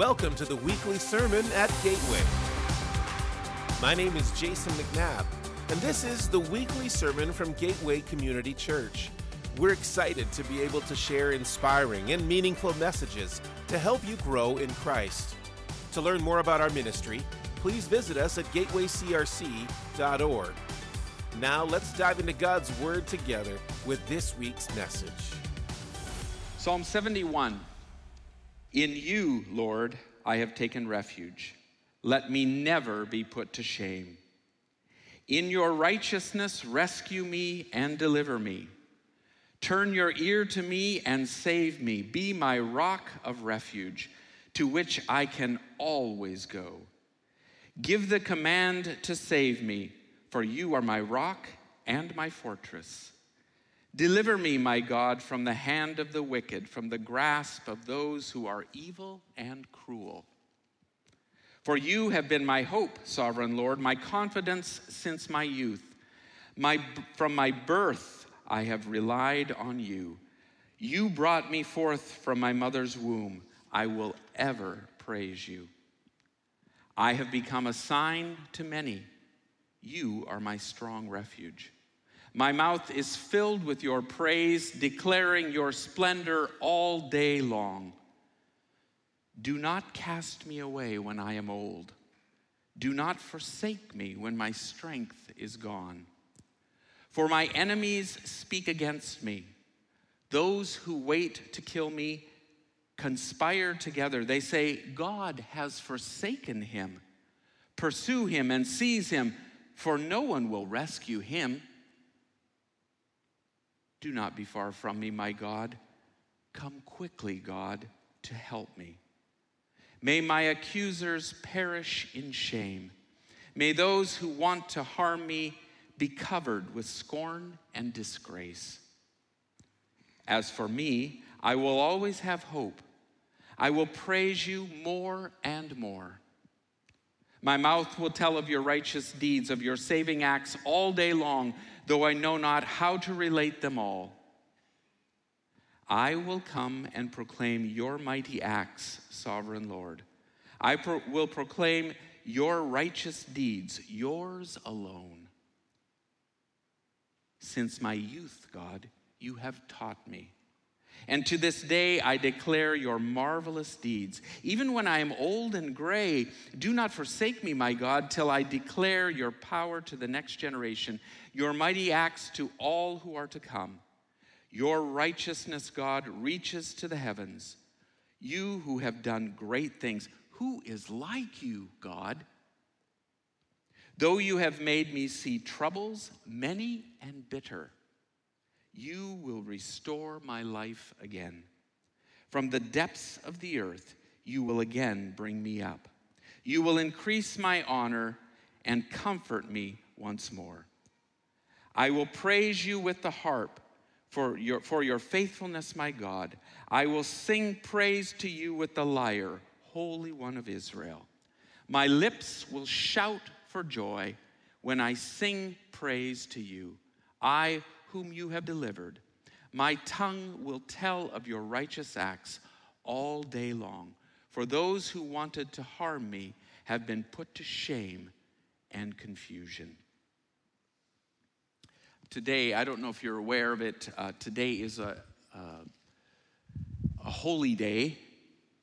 Welcome to the weekly sermon at Gateway. My name is Jason McNabb, and this is the weekly sermon from Gateway Community Church. We're excited to be able to share inspiring and meaningful messages to help you grow in Christ. To learn more about our ministry, please visit us at gatewaycrc.org. Now, let's dive into God's Word together with this week's message. Psalm 71 In you, Lord, I have taken refuge. Let me never be put to shame. In your righteousness, rescue me and deliver me. Turn your ear to me and save me. Be my rock of refuge, to which I can always go. Give the command to save me, for you are my rock and my fortress. Deliver me, my God, from the hand of the wicked, from the grasp of those who are evil and cruel. For you have been my hope, sovereign Lord, my confidence since my youth. My, from my birth, I have relied on you. You brought me forth from my mother's womb. I will ever praise you. I have become a sign to many. You are my strong refuge. My mouth is filled with your praise, declaring your splendor all day long. Do not cast me away when I am old. Do not forsake me when my strength is gone. For my enemies speak against me. Those who wait to kill me conspire together. They say, God has forsaken him. Pursue him and seize him, for no one will rescue him. Do not be far from me, my God. Come quickly, God, to help me. May my accusers perish in shame. May those who want to harm me be covered with scorn and disgrace. As for me, I will always have hope. I will praise you more and more. My mouth will tell of your righteous deeds, of your saving acts all day long though I know not how to relate them all. I will come and proclaim your mighty acts, sovereign Lord. I pro- will proclaim your righteous deeds, yours alone. Since my youth, God, you have taught me. And to this day I declare your marvelous deeds. Even when I am old and gray, do not forsake me, my God, till I declare your power to the next generation your mighty acts to all who are to come. Your righteousness, God, reaches to the heavens. You who have done great things, who is like you, God? Though you have made me see troubles, many and bitter, you will restore my life again. From the depths of the earth, you will again bring me up. You will increase my honor and comfort me once more. I will praise you with the harp for your, for your faithfulness, my God. I will sing praise to you with the lyre, Holy One of Israel. My lips will shout for joy when I sing praise to you, I whom you have delivered. My tongue will tell of your righteous acts all day long. For those who wanted to harm me have been put to shame and confusion. Today, I don't know if you're aware of it, uh, today is a, uh, a holy day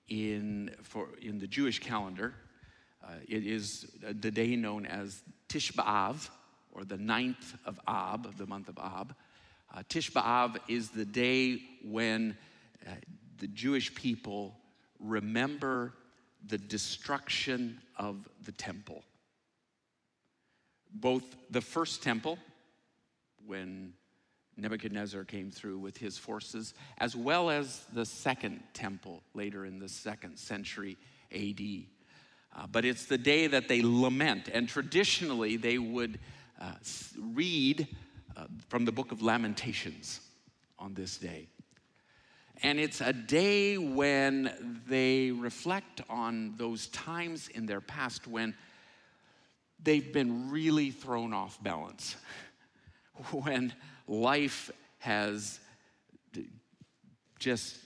in, for, in the Jewish calendar. Uh, it is the day known as Tish B'Av, or the ninth of Ab, the month of Ab. Uh, Tish B'Av is the day when uh, the Jewish people remember the destruction of the temple. Both the first temple, when Nebuchadnezzar came through with his forces, as well as the second temple later in the second century AD. Uh, but it's the day that they lament, and traditionally they would uh, read uh, from the book of Lamentations on this day. And it's a day when they reflect on those times in their past when they've been really thrown off balance. when life has just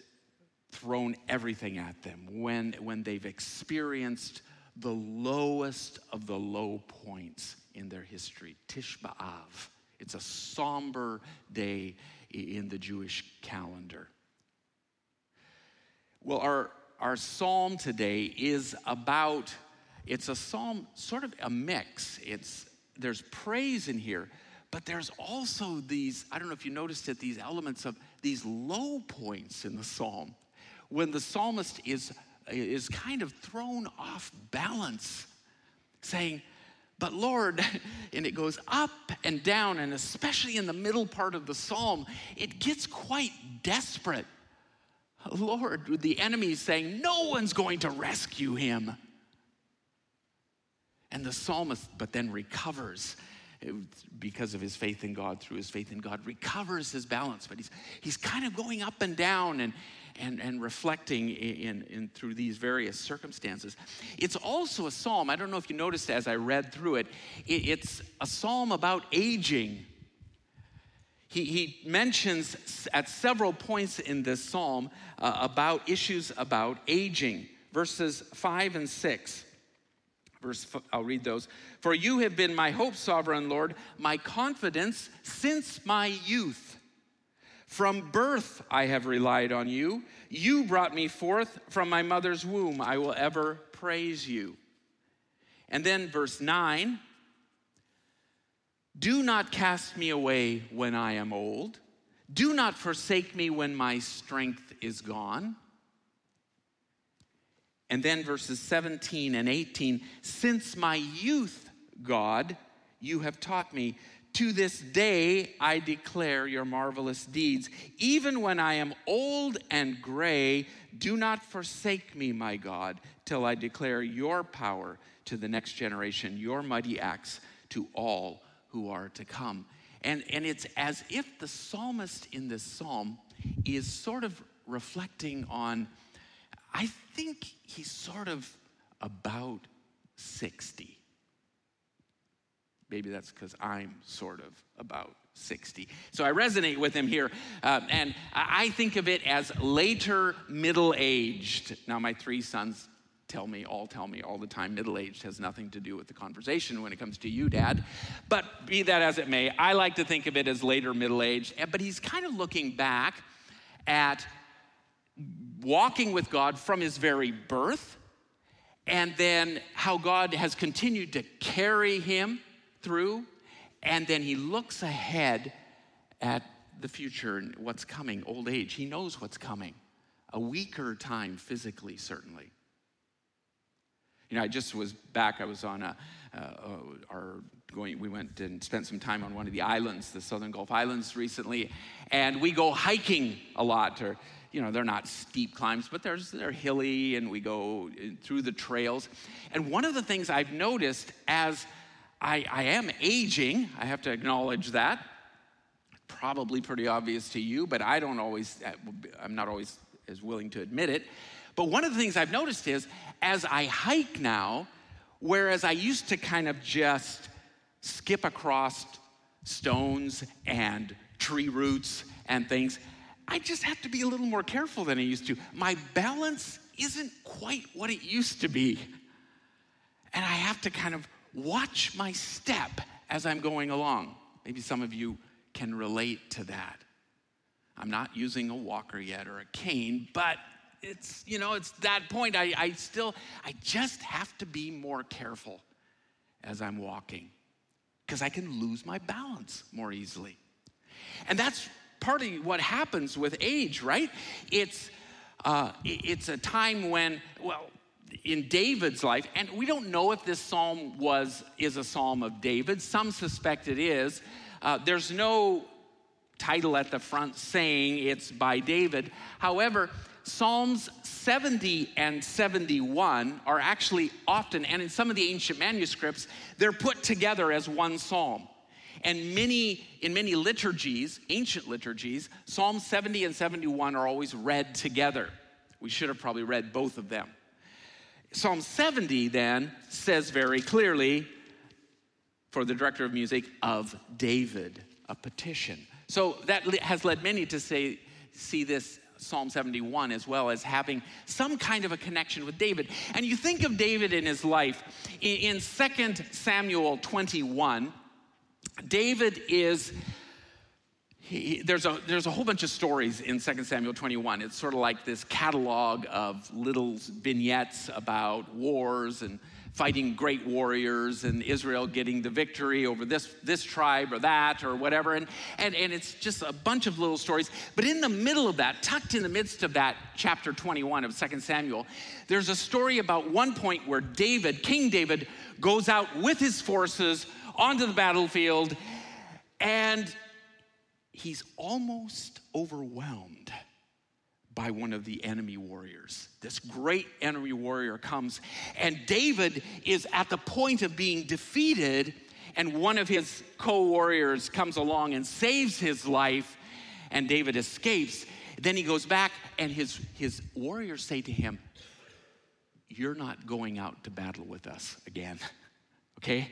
thrown everything at them, when, when they've experienced the lowest of the low points in their history, Tish B'Av. It's a somber day in the Jewish calendar. Well, our, our psalm today is about, it's a psalm, sort of a mix. It's, there's praise in here, but there's also these, I don't know if you noticed it, these elements of these low points in the psalm when the psalmist is, is kind of thrown off balance, saying, but Lord, and it goes up and down, and especially in the middle part of the psalm, it gets quite desperate. Lord, the enemy saying, No one's going to rescue him. And the psalmist, but then recovers because of his faith in God, through his faith in God, recovers his balance. But he's, he's kind of going up and down and, and, and reflecting in, in, through these various circumstances. It's also a psalm, I don't know if you noticed as I read through it, it it's a psalm about aging. He, he mentions at several points in this psalm uh, about issues about aging, verses 5 and 6. Verse, I'll read those. For you have been my hope, sovereign Lord, my confidence since my youth. From birth I have relied on you. You brought me forth from my mother's womb. I will ever praise you. And then verse 9 Do not cast me away when I am old. Do not forsake me when my strength is gone. And then verses 17 and 18 Since my youth, God, you have taught me. To this day I declare your marvelous deeds. Even when I am old and gray, do not forsake me, my God, till I declare your power to the next generation, your mighty acts to all who are to come. And, and it's as if the psalmist in this psalm is sort of reflecting on I think he's sort of about 60. Maybe that's because I'm sort of about 60. So I resonate with him here. Uh, and I think of it as later middle aged. Now, my three sons tell me, all tell me all the time, middle aged has nothing to do with the conversation when it comes to you, Dad. But be that as it may, I like to think of it as later middle aged. But he's kind of looking back at walking with God from his very birth, and then how God has continued to carry him through, and then he looks ahead at the future and what's coming, old age. He knows what's coming, a weaker time physically, certainly. You know, I just was back, I was on a, uh, our going, we went and spent some time on one of the islands, the Southern Gulf Islands recently, and we go hiking a lot, or you know, they're not steep climbs, but there's, they're hilly and we go through the trails. And one of the things I've noticed as I, I am aging, I have to acknowledge that, probably pretty obvious to you, but I don't always, uh, I'm not always as willing to admit it. But one of the things I've noticed is as I hike now, whereas I used to kind of just skip across stones and tree roots and things, I just have to be a little more careful than I used to. My balance isn't quite what it used to be. And I have to kind of watch my step as I'm going along. Maybe some of you can relate to that. I'm not using a walker yet or a cane, but it's, you know, it's that point. I, I still, I just have to be more careful as I'm walking because I can lose my balance more easily. And that's partly what happens with age, right? It's, uh, it's a time when, well, in David's life, and we don't know if this psalm was is a psalm of David. Some suspect it is. Uh, there's no title at the front saying it's by David. However, Psalms 70 and 71 are actually often, and in some of the ancient manuscripts, they're put together as one psalm. And many, in many liturgies, ancient liturgies, Psalm 70 and 71 are always read together. We should have probably read both of them. Psalm 70 then says very clearly, for the director of music, of David, a petition. So that has led many to say, see this Psalm 71 as well as having some kind of a connection with David. And you think of David in his life. In, in 2 Samuel 21, David is. He, there's, a, there's a whole bunch of stories in 2 Samuel 21. It's sort of like this catalog of little vignettes about wars and fighting great warriors and Israel getting the victory over this, this tribe or that or whatever. And, and, and it's just a bunch of little stories. But in the middle of that, tucked in the midst of that chapter 21 of 2 Samuel, there's a story about one point where David, King David, goes out with his forces onto the battlefield and he's almost overwhelmed by one of the enemy warriors. This great enemy warrior comes, and David is at the point of being defeated, and one of his co warriors comes along and saves his life, and David escapes. Then he goes back, and his, his warriors say to him, You're not going out to battle with us again, okay?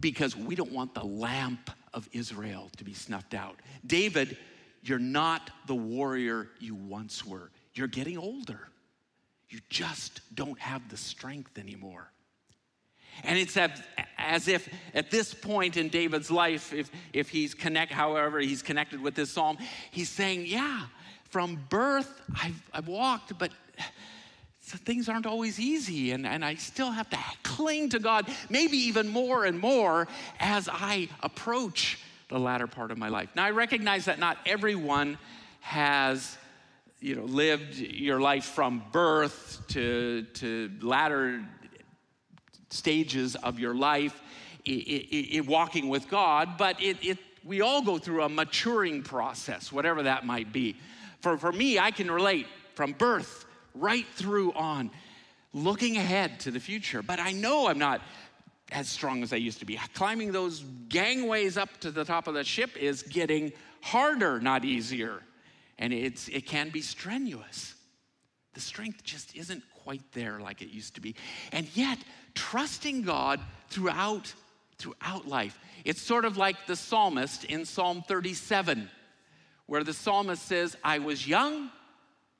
Because we don't want the lamp of Israel to be snuffed out. David you're not the warrior you once were. You're getting older. You just don't have the strength anymore. And it's as if at this point in David's life, if, if he's connect, however, he's connected with this psalm, he's saying, Yeah, from birth I've, I've walked, but so things aren't always easy, and, and I still have to cling to God, maybe even more and more as I approach the latter part of my life. Now, I recognize that not everyone has you know, lived your life from birth to, to latter stages of your life in walking with God, but it, it, we all go through a maturing process, whatever that might be. For, for me, I can relate from birth right through on, looking ahead to the future. But I know I'm not as strong as I used to be. Climbing those gangways up to the top of the ship is getting harder, not easier. And it's, it can be strenuous. The strength just isn't quite there like it used to be. And yet, trusting God throughout, throughout life. It's sort of like the psalmist in Psalm 37, where the psalmist says, I was young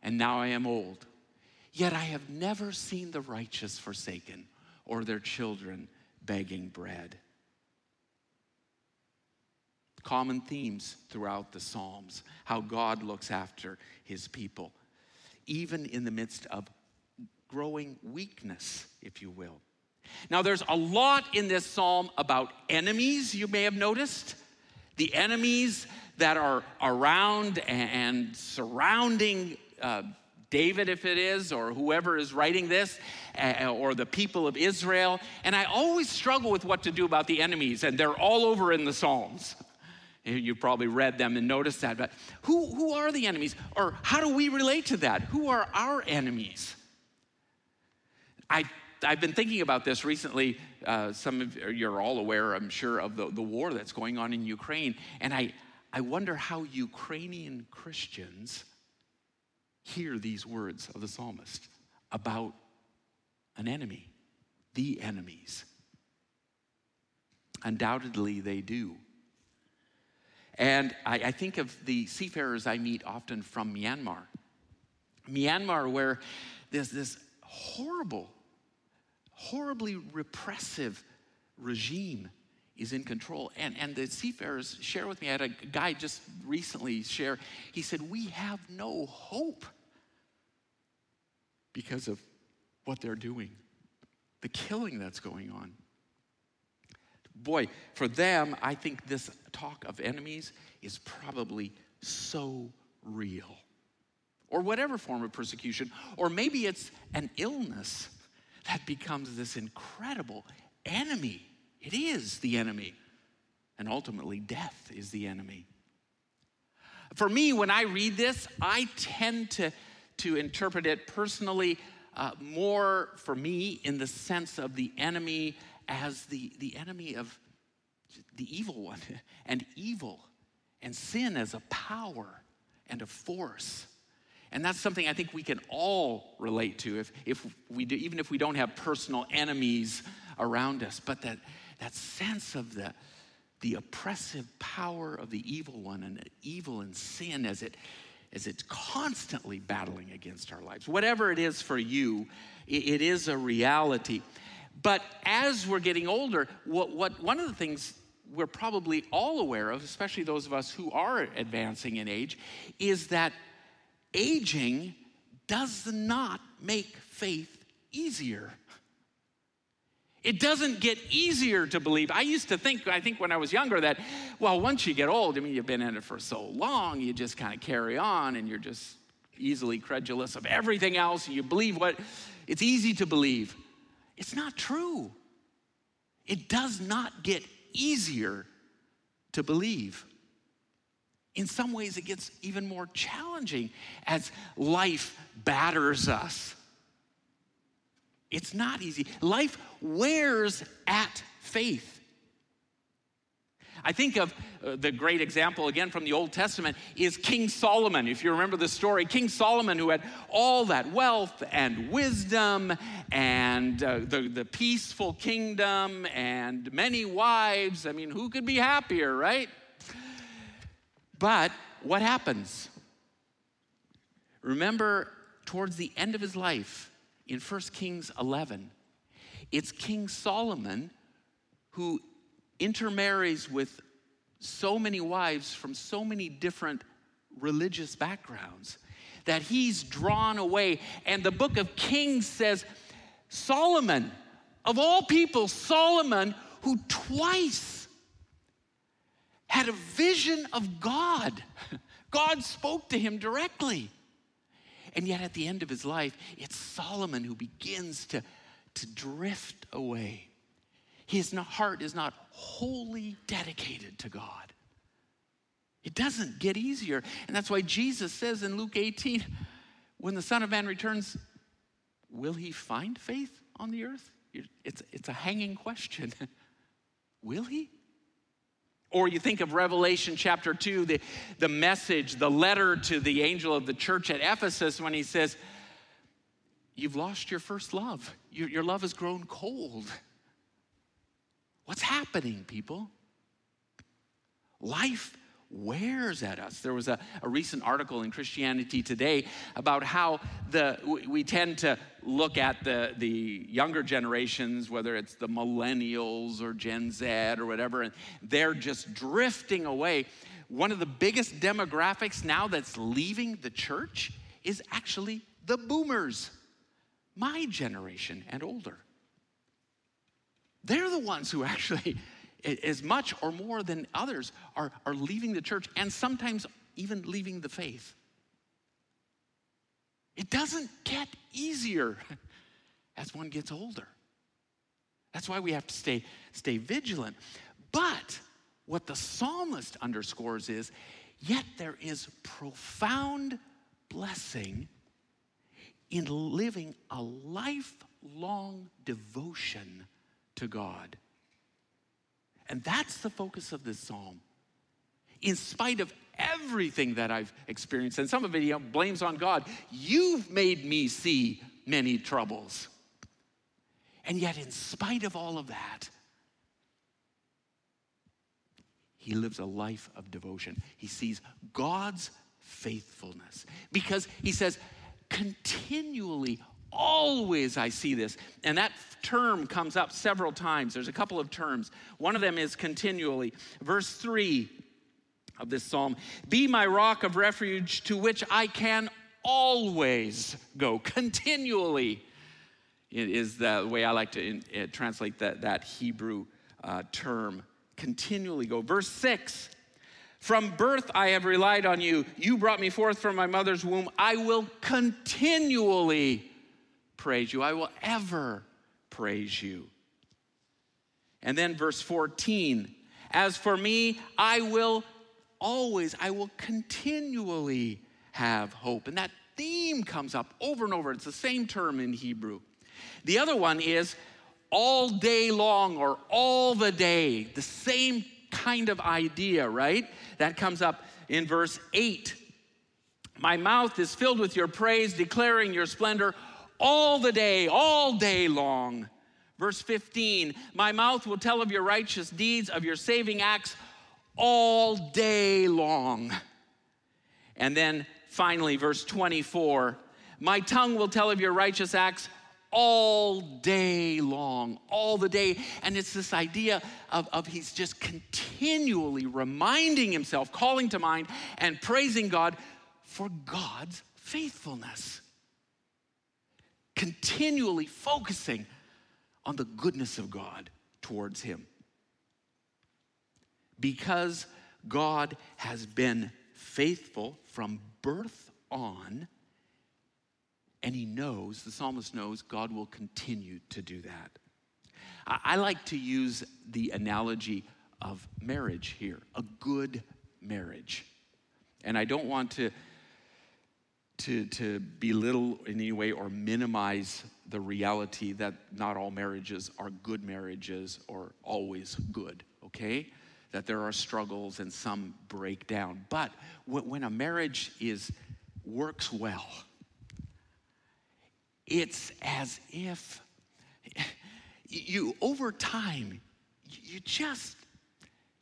and now I am old. Yet I have never seen the righteous forsaken or their children begging bread. Common themes throughout the Psalms how God looks after his people, even in the midst of growing weakness, if you will. Now, there's a lot in this psalm about enemies, you may have noticed. The enemies that are around and surrounding uh, David, if it is, or whoever is writing this, uh, or the people of Israel. And I always struggle with what to do about the enemies, and they're all over in the Psalms. You probably read them and noticed that. But who, who are the enemies? Or how do we relate to that? Who are our enemies? I, I've been thinking about this recently. Uh, some of you're all aware, I'm sure, of the, the war that's going on in Ukraine. And I, I wonder how Ukrainian Christians hear these words of the psalmist about an enemy, the enemies. Undoubtedly, they do. And I, I, think of the seafarers I meet often from Myanmar. Myanmar, where there's this horrible, horribly repressive regime is in control. And, and the seafarers share with me, I had a guy just recently share, he said, We have no hope because of what they're doing, the killing that's going on. Boy, for them, I think this talk of enemies is probably so real. Or whatever form of persecution, or maybe it's an illness that becomes this incredible enemy. It is the enemy. And ultimately, death is the enemy. For me, when I read this, I tend to to interpret it personally uh, more for me in the sense of the enemy as the, the enemy of the evil one and evil and sin as a power and a force. And that's something I think we can all relate to if, if we do, even if we don't have personal enemies around us, but that, that sense of the, the oppressive power of the evil one and evil and sin as it as it's constantly battling against our lives. Whatever it is for you, it is a reality. But as we're getting older, what, what, one of the things we're probably all aware of, especially those of us who are advancing in age, is that aging does not make faith easier. It doesn't get easier to believe. I used to think, I think when I was younger, that, well, once you get old, I mean, you've been in it for so long, you just kind of carry on and you're just easily credulous of everything else. And you believe what it's easy to believe. It's not true. It does not get easier to believe. In some ways, it gets even more challenging as life batters us. It's not easy. Life wears at faith. I think of uh, the great example again from the Old Testament is King Solomon. If you remember the story, King Solomon, who had all that wealth and wisdom and uh, the, the peaceful kingdom and many wives. I mean, who could be happier, right? But what happens? Remember, towards the end of his life, in 1 Kings 11, it's King Solomon who intermarries with so many wives from so many different religious backgrounds that he's drawn away. And the book of Kings says, Solomon, of all people, Solomon, who twice had a vision of God, God spoke to him directly. And yet, at the end of his life, it's Solomon who begins to, to drift away. His heart is not wholly dedicated to God. It doesn't get easier. And that's why Jesus says in Luke 18, when the Son of Man returns, will he find faith on the earth? It's, it's a hanging question. will he? Or you think of Revelation chapter 2, the, the message, the letter to the angel of the church at Ephesus when he says, You've lost your first love. Your, your love has grown cold. What's happening, people? Life wears at us. There was a, a, recent article in Christianity Today about how the we, tend to look at the, the younger generations, whether it's the millennials or Gen Z or whatever, and they're just drifting away. One of the biggest demographics now that's leaving the church is actually the boomers, my generation and older. They're the ones who actually, as much or more than others, are, are leaving the church and sometimes even leaving the faith. It doesn't get easier as one gets older. That's why we have to stay, stay vigilant. But what the psalmist underscores is yet there is profound blessing in living a lifelong devotion to God. And that's the focus of this psalm. In spite of everything that I've experienced, and some of it blames on God, you've made me see many troubles. And yet, in spite of all of that, he lives a life of devotion. He sees God's faithfulness because he says, continually Always I see this. And that term comes up several times. There's a couple of terms. One of them is continually. Verse 3 of this psalm Be my rock of refuge to which I can always go, continually. Is the way I like to in, uh, translate that, that Hebrew uh, term. Continually go. Verse 6 From birth I have relied on you. You brought me forth from my mother's womb. I will continually praise you. I will ever praise you. And then verse 14 As for me, I will always, I will continually have hope. And that theme comes up over and over. It's the same term in Hebrew. The other one is all day long or all the day, the same kind of idea, right? That comes up in verse 8. My mouth is filled with your praise, declaring your splendor all the day, all day long. Verse 15 My mouth will tell of your righteous deeds, of your saving acts all day long. And then finally, verse 24 My tongue will tell of your righteous acts all day long, all the day. And it's this idea of, of he's just continually reminding himself, calling to mind, and praising God for God's faithfulness. Continually focusing on the goodness of God towards him. Because God has been faithful from birth on, and he knows, the psalmist knows, God will continue to do that. I, like to use the analogy of marriage here, a good marriage. And I don't want to, to, to belittle in any way or minimize the reality that not all marriages are good marriages or always good, okay? That there are struggles and some break down. But when a marriage is works well, it's as if you, over time, you just,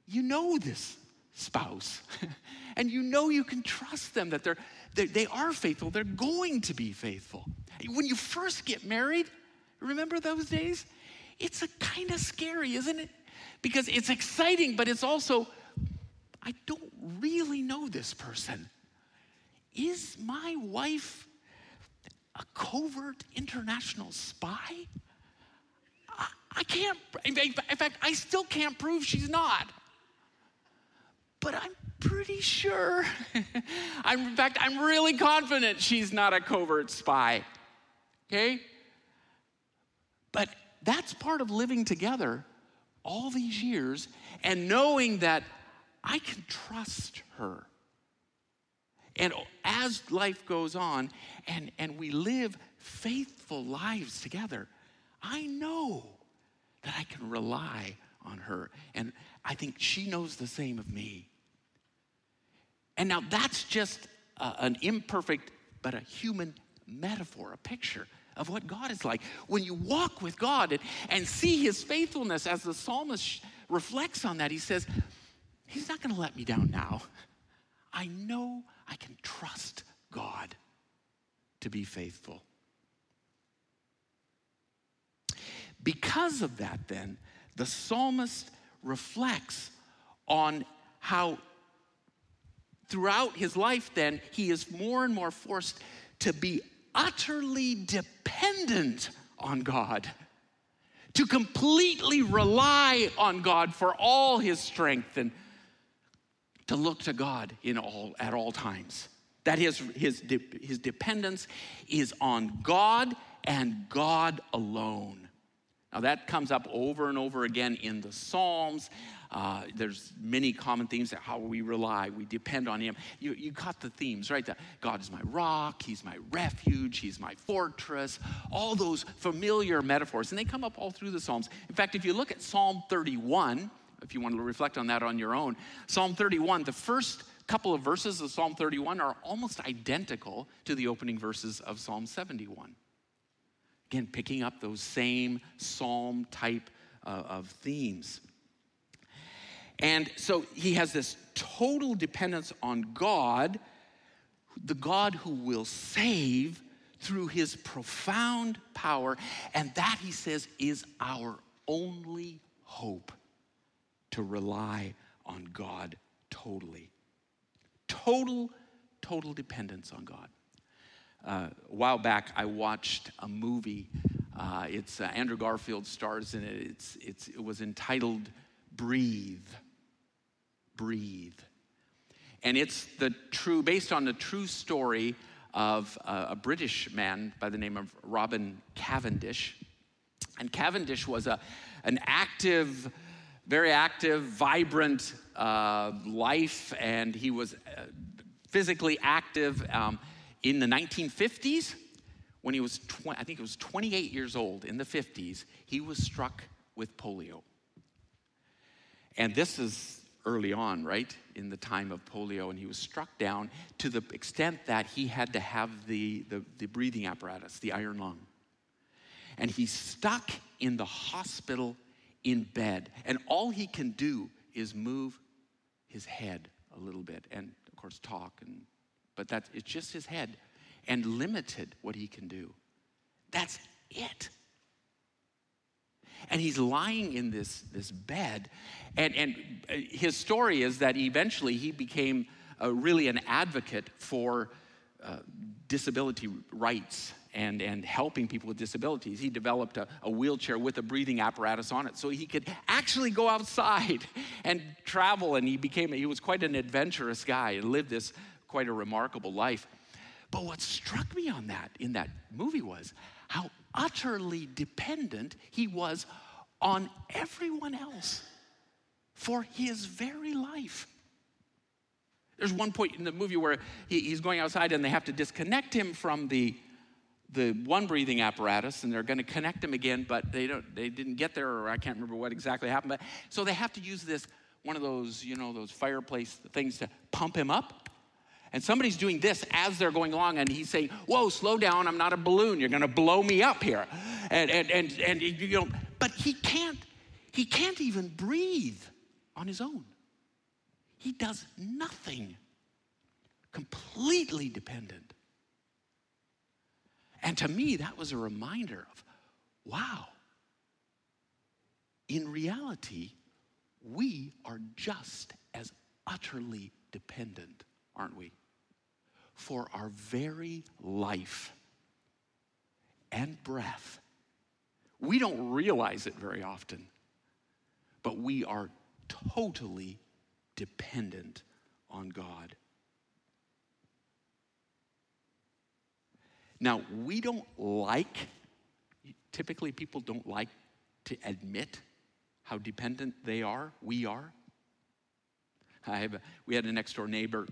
you know this spouse. and you know you can trust them, that they're, they, they are faithful. They're going to be faithful. When you first get married, remember those days? It's a kind of scary, isn't it? Because it's exciting, but it's also, I don't really know this person. Is my wife a covert international spy? I, I can't, in fact, I still can't prove she's not. But I'm pretty sure. I'm, in fact, I'm really confident she's not a covert spy. Okay? But that's part of living together all these years and knowing that I can trust her. And as life goes on and, and we live faithful lives together, I know that I can rely on her. And I think she knows the same of me. And now that's just an imperfect but a human metaphor, a picture of what God is like. When you walk with God and, and see his faithfulness, as the psalmist reflects on that, he says, He's not going to let me down now. I know I can trust God to be faithful. Because of that, then, the psalmist reflects on how throughout his life, then, he is more and more forced to be utterly dependent on God, to completely rely on God for all his strength and to look to God in all, at all times. That his, his, his dependence is on God and God alone. Now, that comes up over and over again in the Psalms. Uh, there's many common themes that how we rely, we depend on Him. You, you caught the themes, right? God is my rock, He's my refuge, He's my fortress, all those familiar metaphors. And they come up all through the Psalms. In fact, if you look at Psalm 31, if you want to reflect on that on your own. Psalm 31, the first couple of verses of Psalm 31 are almost identical to the opening verses of Psalm 71. Again, picking up those same psalm type uh, of themes. And so he has this total dependence on God, the God who will save through his profound power. And that, he says, is our only hope to rely on God totally. Total, total dependence on God. Uh, a while back, I watched a movie. Uh, it's uh, Andrew Garfield stars in it. It's, it's, it was entitled Breathe. Breathe. And it's the true, based on the true story of uh, a British man by the name of Robin Cavendish. And Cavendish was a, an active very active, vibrant uh, life, and he was uh, physically active um, in the 1950s. When he was, I think it was 28 years old in the 50s, he was struck with polio. And this is early on, right, in the time of polio, and he was struck down to the extent that he had to have the, the, the breathing apparatus, the iron lung. And he's stuck in the hospital in bed, and all he can do is move his head a little bit and, of course, talk and but that's, it's just his head and limited what he can do. That's it. And he's lying in this, this bed. And, and uh, his story is that eventually he became uh, really an advocate for uh, disability rights and, and helping people with disabilities. He developed a, a, wheelchair with a breathing apparatus on it so he could actually go outside and travel. And he became, he was quite an adventurous guy and lived this quite a remarkable life. But what struck me on that in that movie was how utterly dependent he was on everyone else for his very life. There's one point in the movie where he, he's going outside and they have to disconnect him from the, the one breathing apparatus and they're going to connect him again, but they, don't, they didn't get there, or I can't remember what exactly happened. But, so they have to use this, one of those, you know, those fireplace things to pump him up. And somebody's doing this as they're going along, and he's saying, Whoa, slow down, I'm not a balloon, you're gonna blow me up here. And, and, and, and you know, but he can't, he can't even breathe on his own. He does nothing, completely dependent. And to me, that was a reminder of wow, in reality, we are just as utterly dependent, aren't we? For our very life and breath. We don't realize it very often, but we are totally dependent on God. Now, we don't like, typically, people don't like to admit how dependent they are, we are. I have we had a next door neighbor.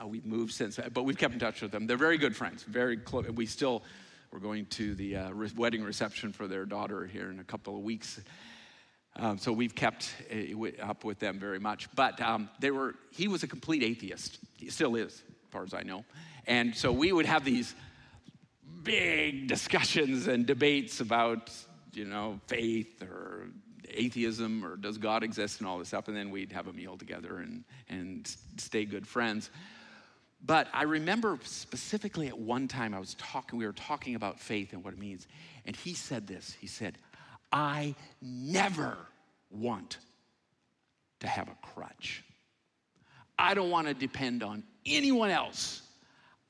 Uh, we've moved since, but we've kept in touch with them. They're very good friends, very close. We still, we're going to the uh, re- wedding reception for their daughter here in a couple of weeks. Um, so we've kept uh, up with them very much. But um, they were, he was a complete atheist. He still is, as far as I know. And so we would have these big discussions and debates about, you know, faith or atheism or does God exist and all this stuff. And then we'd have a meal together and, and stay good friends. But I remember specifically at one time I was talking, we were talking about faith and what it means. And he said this He said, I never want to have a crutch. I don't want to depend on anyone else.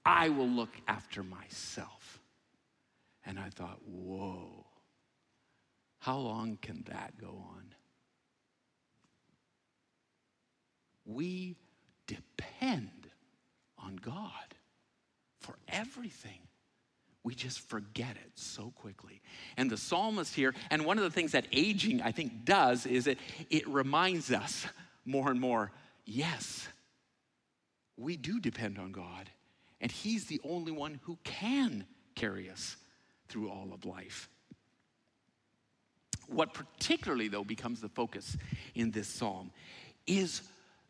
I will look after myself. And I thought, whoa, how long can that go on? We depend on God for everything we just forget it so quickly. And the psalmist here, and one of the things that aging, I think, does is it, it reminds us more and more yes, we do depend on God, and He's the only one who can carry us through all of life. What particularly, though, becomes the focus in this psalm is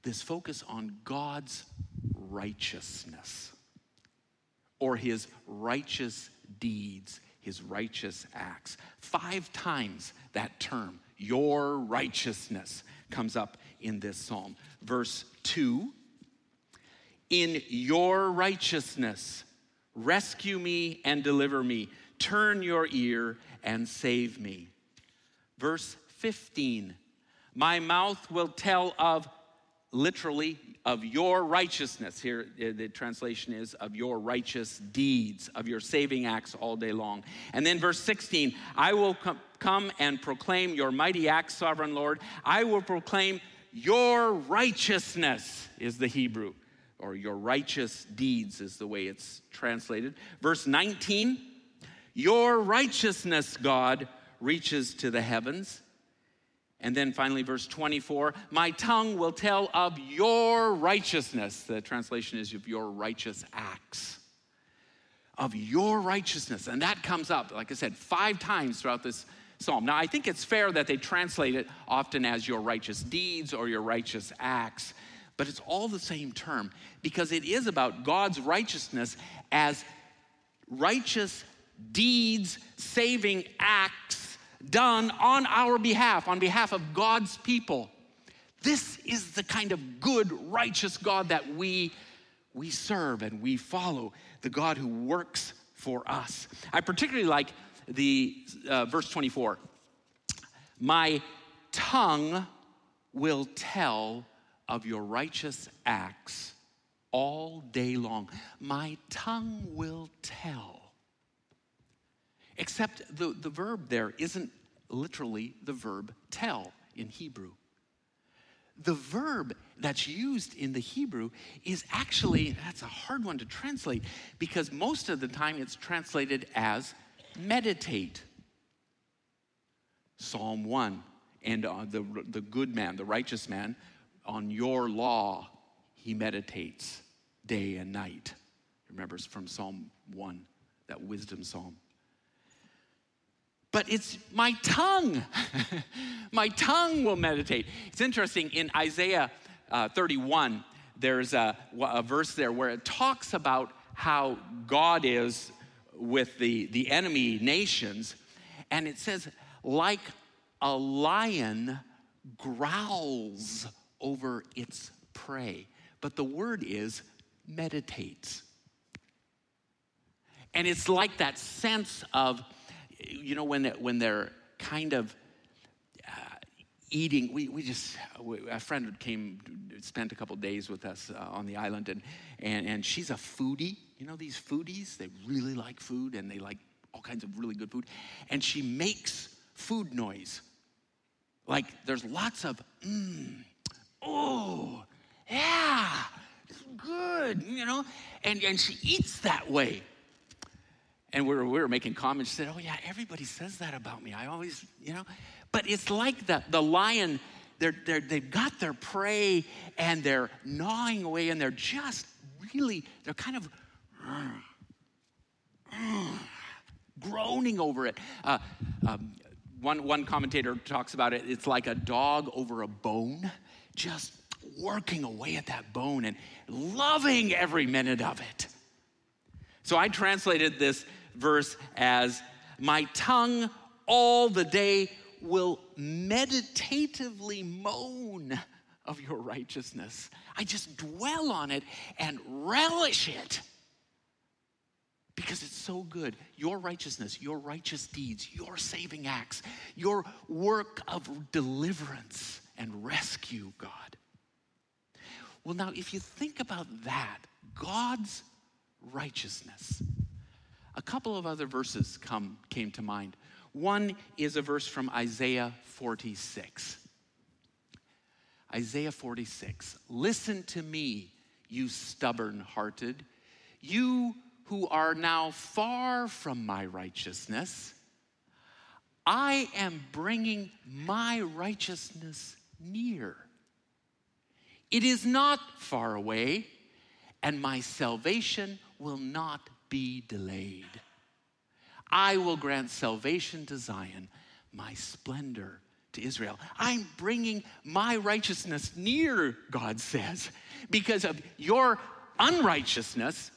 this focus on God's righteousness or his righteous deeds, his righteous acts. Five times that term, your righteousness, comes up in this psalm. Verse 2 In your righteousness, rescue me and deliver me. Turn your ear and save me. Verse 15 My mouth will tell of literally of your righteousness. Here, the translation is of your righteous deeds, of your saving acts all day long. And then verse 16 I will com- come and proclaim your mighty acts, sovereign Lord. I will proclaim your righteousness, is the Hebrew, or your righteous deeds is the way it's translated. Verse 19 Your righteousness, God, reaches to the heavens and then finally, verse 24 My tongue will tell of your righteousness. The translation is of your righteous acts. Of your righteousness. And that comes up, like I said, five times throughout this psalm. Now, I think it's fair that they translate it often as your righteous deeds or your righteous acts, but it's all the same term because it is about God's righteousness as righteous deeds, saving acts done on our behalf, on behalf of God's people. This is the kind of good, righteous God that we we serve and we follow the God who works for us. I particularly like the uh, verse 24. My tongue will tell of your righteous acts all day long. My tongue will tell. Except the, the verb there isn't literally the verb tell in Hebrew. The verb that's used in the Hebrew is actually, that's a hard one to translate because most of the time it's translated as meditate. Psalm 1 and uh, the, the good man, the righteous man, on your law he meditates day and night. Remember from Psalm 1, that wisdom psalm. But it's my tongue. my tongue will meditate. It's interesting in Isaiah uh, 31, there's a, a verse there where it talks about how God is with the, the enemy nations. And it says, like a lion growls over its prey. But the word is meditates. And it's like that sense of, you know, when, when they're kind of uh, eating, we, we just, a friend came, spent a couple days with us uh, on the island, and, and, and she's a foodie. You know, these foodies, they really like food and they like all kinds of really good food. And she makes food noise. Like there's lots of, mmm, oh, yeah, it's good, you know? And, and she eats that way. And we were, we were making comments. Said, Oh, yeah, everybody says that about me. I always, you know. But it's like the, the lion, they're, they're, they've got their prey and they're gnawing away and they're just really, they're kind of groaning over it. Uh, um, one, one commentator talks about it, it's like a dog over a bone, just working away at that bone and loving every minute of it. So I translated this verse as My tongue all the day will meditatively moan of your righteousness. I just dwell on it and relish it because it's so good. Your righteousness, your righteous deeds, your saving acts, your work of deliverance and rescue, God. Well, now, if you think about that, God's righteousness, a couple of other verses come, came to mind. One is a verse from Isaiah 46. Isaiah 46. Listen to me, you stubborn hearted, you who are now far from my righteousness, I am bringing my righteousness near. It is not far away, and my salvation will not be delayed. I will grant salvation to Zion, my splendor to Israel. I'm bringing my righteousness near, God says, because of your unrighteousness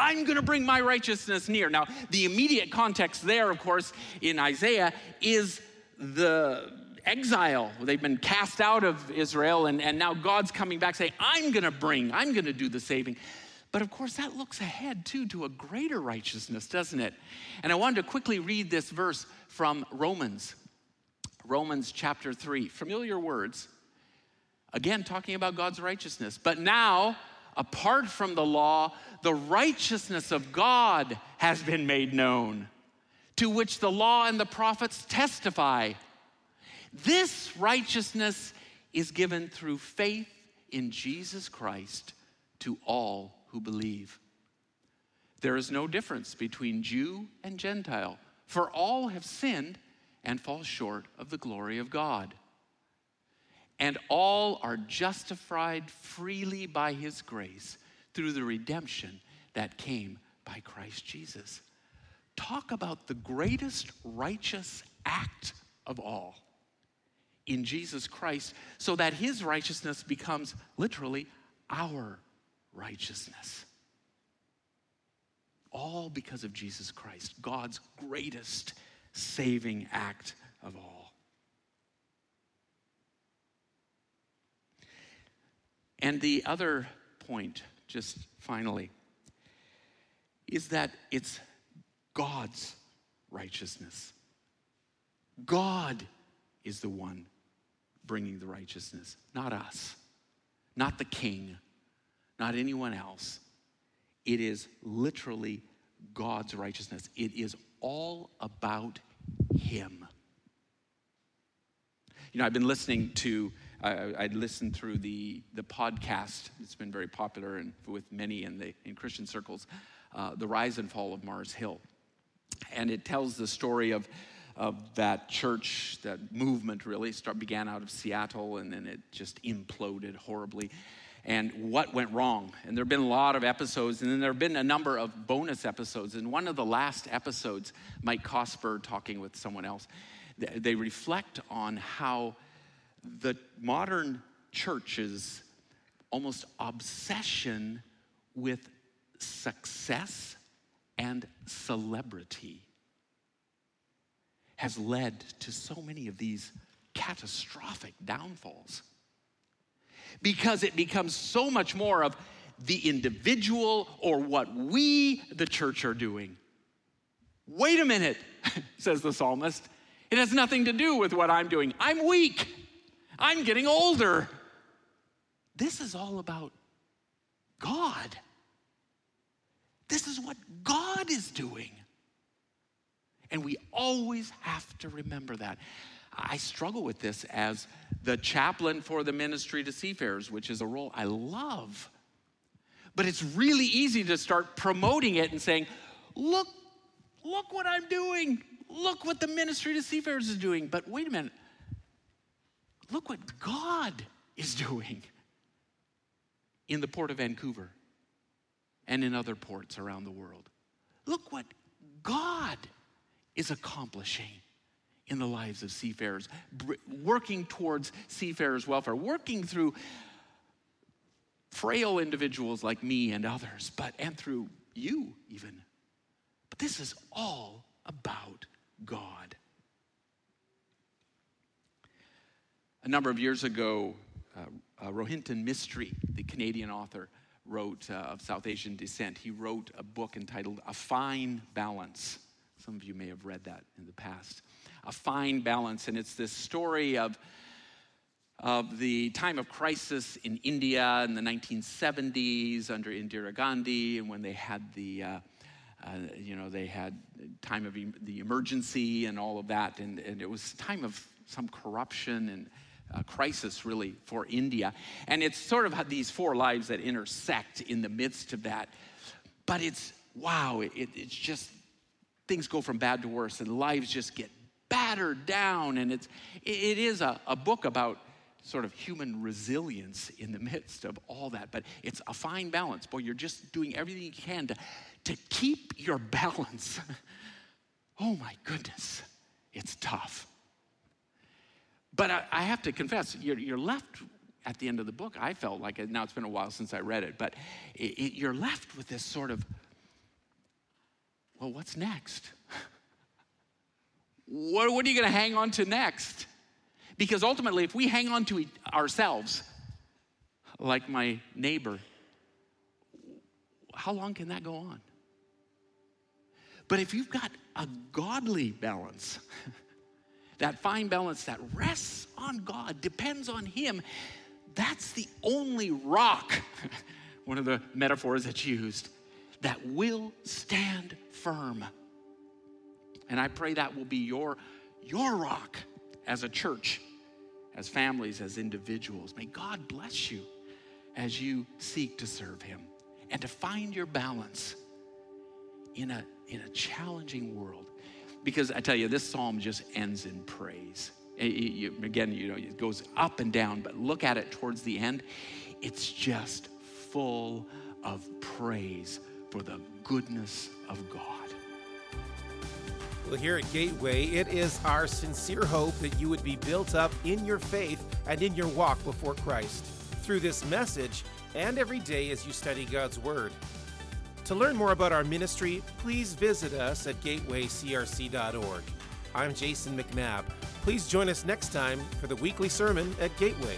I'm going to bring my righteousness near. Now, the immediate context there, of course, in Isaiah is the exile. They've been cast out of Israel, and, and now God's coming back saying, I'm going to bring, I'm going to do the saving. But of course, that looks ahead too to a greater righteousness, doesn't it? And I wanted to quickly read this verse from Romans, Romans chapter 3. Familiar words. Again, talking about God's righteousness. But now, apart from the law, the righteousness of God has been made known, to which the law and the prophets testify. This righteousness is given through faith in Jesus Christ to all who believe. There is no difference between Jew and Gentile, for all have sinned and fall short of the glory of God and all are justified freely by his grace through the redemption that came by Christ Jesus. Talk about the greatest righteous act of all in Jesus Christ, so that his righteousness becomes literally our righteousness. All because of Jesus Christ, God's greatest saving act of all. And the other point just finally, is that it's God's righteousness. God is the one bringing the righteousness, not us, not the king, not anyone else. It is literally God's righteousness. It is all about Him. You know, I've been listening to, I, I listened through the, the podcast. It's been very popular and with many in, the, in Christian circles, uh, The Rise and Fall of Mars Hill. And it tells the story of, of that church, that movement really, start, began out of Seattle and then it just imploded horribly and what went wrong. And there have been a lot of episodes, and then there have been a number of bonus episodes. And one of the last episodes, Mike Cosper talking with someone else, they reflect on how the modern church's almost obsession with success and celebrity has led to so many of these catastrophic downfalls because it becomes so much more of the individual or what we, the church, are doing. Wait a minute, says the psalmist. It has nothing to do with what I'm doing. I'm weak. I'm getting older. This is all about God. This is what God is doing. And we always have to remember that. I struggle with this as the chaplain for the ministry to seafarers, which is a role I love. But it's really easy to start promoting it and saying, look, look what I'm doing. Look what the ministry to seafarers is doing. But wait a minute. Look what God is doing in the port of Vancouver and in other ports around the world. Look what God is accomplishing in the lives of seafarers, working towards seafarers' welfare, working through frail individuals like me and others, but and through you even. But this is all about God. A number of years ago, uh, uh, Rohinton Mistry, the Canadian author, wrote uh, of South Asian descent. He wrote a book entitled A Fine Balance. Some of you may have read that in the past a fine balance. And it's this story of, of the time of crisis in India in the 1970s under Indira Gandhi, and when they had the, uh, uh, you know, they had time of em- the emergency and all of that, and, and it was a time of some corruption and uh, crisis really for India. And it's sort of these four lives that intersect in the midst of that. But it's, wow, it, it's just, things go from bad to worse and lives just get battered down. And it's, it is a, a book about sort of human resilience in the midst of all that. But it's a fine balance. Boy, you're just doing everything you can to, to keep your balance. oh my goodness, it's tough. But I, I have to confess, you're, you're, left at the end of the book. I felt like it, now it's been a while since I read it, but it, it, you're left with this sort of, well, what's next? what, what are you going to hang on to next? Because ultimately, if we hang on to ourselves, like my neighbor, how long can that go on? But if you've got a godly balance, that fine balance that rests on God, depends on Him, that's the only rock, one of the metaphors that's used, that will stand firm. And I pray that will be your, your rock as a church, as families, as individuals. May God bless you as you seek to serve Him and to find your balance in a, in a challenging world. Because I tell you, this psalm just ends in praise. It, you, again, you know, it goes up and down, but look at it towards the end. It's just full of praise for the goodness of God. Well, here at Gateway, it is our sincere hope that you would be built up in your faith and in your walk before Christ through this message and every day as you study God's Word. To learn more about our ministry, please visit us at gatewaycrc.org. I'm Jason McNabb. Please join us next time for the weekly sermon at Gateway.